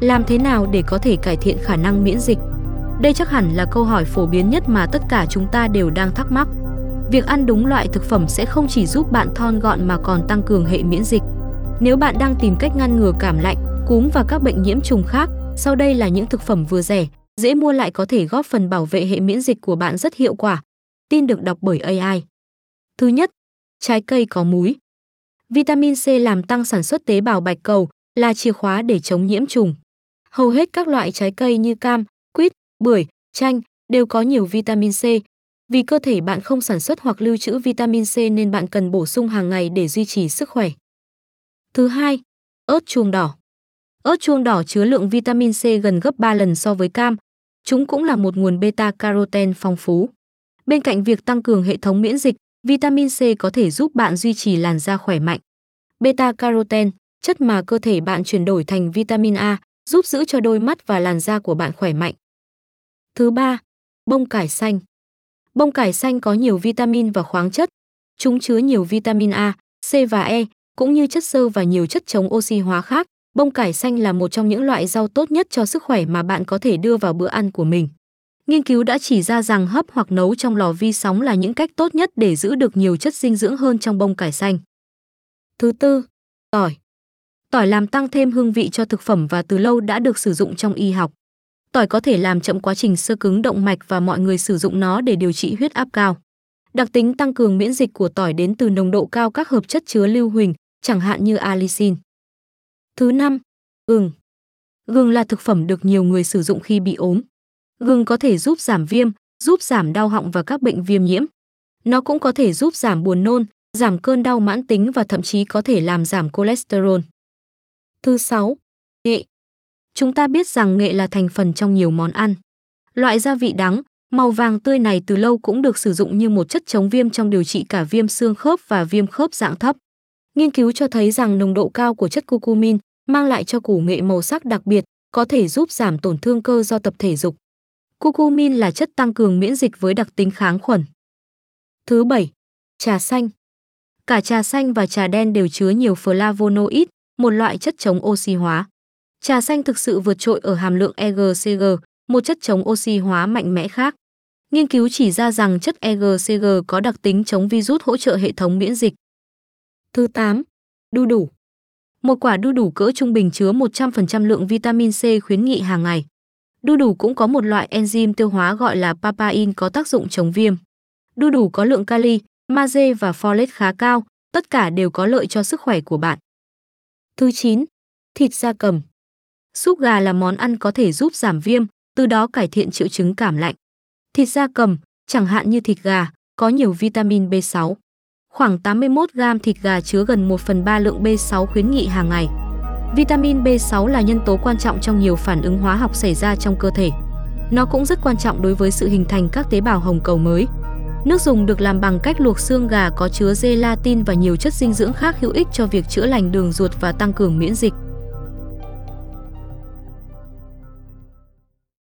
Làm thế nào để có thể cải thiện khả năng miễn dịch? Đây chắc hẳn là câu hỏi phổ biến nhất mà tất cả chúng ta đều đang thắc mắc. Việc ăn đúng loại thực phẩm sẽ không chỉ giúp bạn thon gọn mà còn tăng cường hệ miễn dịch. Nếu bạn đang tìm cách ngăn ngừa cảm lạnh, cúm và các bệnh nhiễm trùng khác, sau đây là những thực phẩm vừa rẻ, dễ mua lại có thể góp phần bảo vệ hệ miễn dịch của bạn rất hiệu quả. Tin được đọc bởi AI. Thứ nhất, trái cây có múi. Vitamin C làm tăng sản xuất tế bào bạch cầu, là chìa khóa để chống nhiễm trùng. Hầu hết các loại trái cây như cam, quýt, bưởi, chanh đều có nhiều vitamin C. Vì cơ thể bạn không sản xuất hoặc lưu trữ vitamin C nên bạn cần bổ sung hàng ngày để duy trì sức khỏe. Thứ hai, ớt chuông đỏ. Ớt chuông đỏ chứa lượng vitamin C gần gấp 3 lần so với cam. Chúng cũng là một nguồn beta carotene phong phú. Bên cạnh việc tăng cường hệ thống miễn dịch, vitamin C có thể giúp bạn duy trì làn da khỏe mạnh. Beta carotene, chất mà cơ thể bạn chuyển đổi thành vitamin A, giúp giữ cho đôi mắt và làn da của bạn khỏe mạnh. Thứ ba, bông cải xanh. Bông cải xanh có nhiều vitamin và khoáng chất. Chúng chứa nhiều vitamin A, C và E, cũng như chất xơ và nhiều chất chống oxy hóa khác. Bông cải xanh là một trong những loại rau tốt nhất cho sức khỏe mà bạn có thể đưa vào bữa ăn của mình. Nghiên cứu đã chỉ ra rằng hấp hoặc nấu trong lò vi sóng là những cách tốt nhất để giữ được nhiều chất dinh dưỡng hơn trong bông cải xanh. Thứ tư, tỏi. Tỏi làm tăng thêm hương vị cho thực phẩm và từ lâu đã được sử dụng trong y học. Tỏi có thể làm chậm quá trình sơ cứng động mạch và mọi người sử dụng nó để điều trị huyết áp cao. Đặc tính tăng cường miễn dịch của tỏi đến từ nồng độ cao các hợp chất chứa lưu huỳnh, chẳng hạn như allicin. Thứ năm, gừng. Gừng là thực phẩm được nhiều người sử dụng khi bị ốm. Gừng có thể giúp giảm viêm, giúp giảm đau họng và các bệnh viêm nhiễm. Nó cũng có thể giúp giảm buồn nôn, giảm cơn đau mãn tính và thậm chí có thể làm giảm cholesterol. Thứ sáu, nghệ. Chúng ta biết rằng nghệ là thành phần trong nhiều món ăn. Loại gia vị đắng, màu vàng tươi này từ lâu cũng được sử dụng như một chất chống viêm trong điều trị cả viêm xương khớp và viêm khớp dạng thấp. Nghiên cứu cho thấy rằng nồng độ cao của chất curcumin mang lại cho củ nghệ màu sắc đặc biệt, có thể giúp giảm tổn thương cơ do tập thể dục. Curcumin là chất tăng cường miễn dịch với đặc tính kháng khuẩn. Thứ bảy, trà xanh. Cả trà xanh và trà đen đều chứa nhiều flavonoid, một loại chất chống oxy hóa. Trà xanh thực sự vượt trội ở hàm lượng EGCG, một chất chống oxy hóa mạnh mẽ khác. Nghiên cứu chỉ ra rằng chất EGCG có đặc tính chống virus hỗ trợ hệ thống miễn dịch. Thứ 8. Đu đủ. Một quả đu đủ cỡ trung bình chứa 100% lượng vitamin C khuyến nghị hàng ngày. Đu đủ cũng có một loại enzyme tiêu hóa gọi là papain có tác dụng chống viêm. Đu đủ có lượng kali, magie và folate khá cao, tất cả đều có lợi cho sức khỏe của bạn. Thứ 9. Thịt da cầm. Súp gà là món ăn có thể giúp giảm viêm, từ đó cải thiện triệu chứng cảm lạnh. Thịt da cầm, chẳng hạn như thịt gà, có nhiều vitamin B6. Khoảng 81 gram thịt gà chứa gần 1 phần 3 lượng B6 khuyến nghị hàng ngày. Vitamin B6 là nhân tố quan trọng trong nhiều phản ứng hóa học xảy ra trong cơ thể. Nó cũng rất quan trọng đối với sự hình thành các tế bào hồng cầu mới. Nước dùng được làm bằng cách luộc xương gà có chứa gelatin và nhiều chất dinh dưỡng khác hữu ích cho việc chữa lành đường ruột và tăng cường miễn dịch.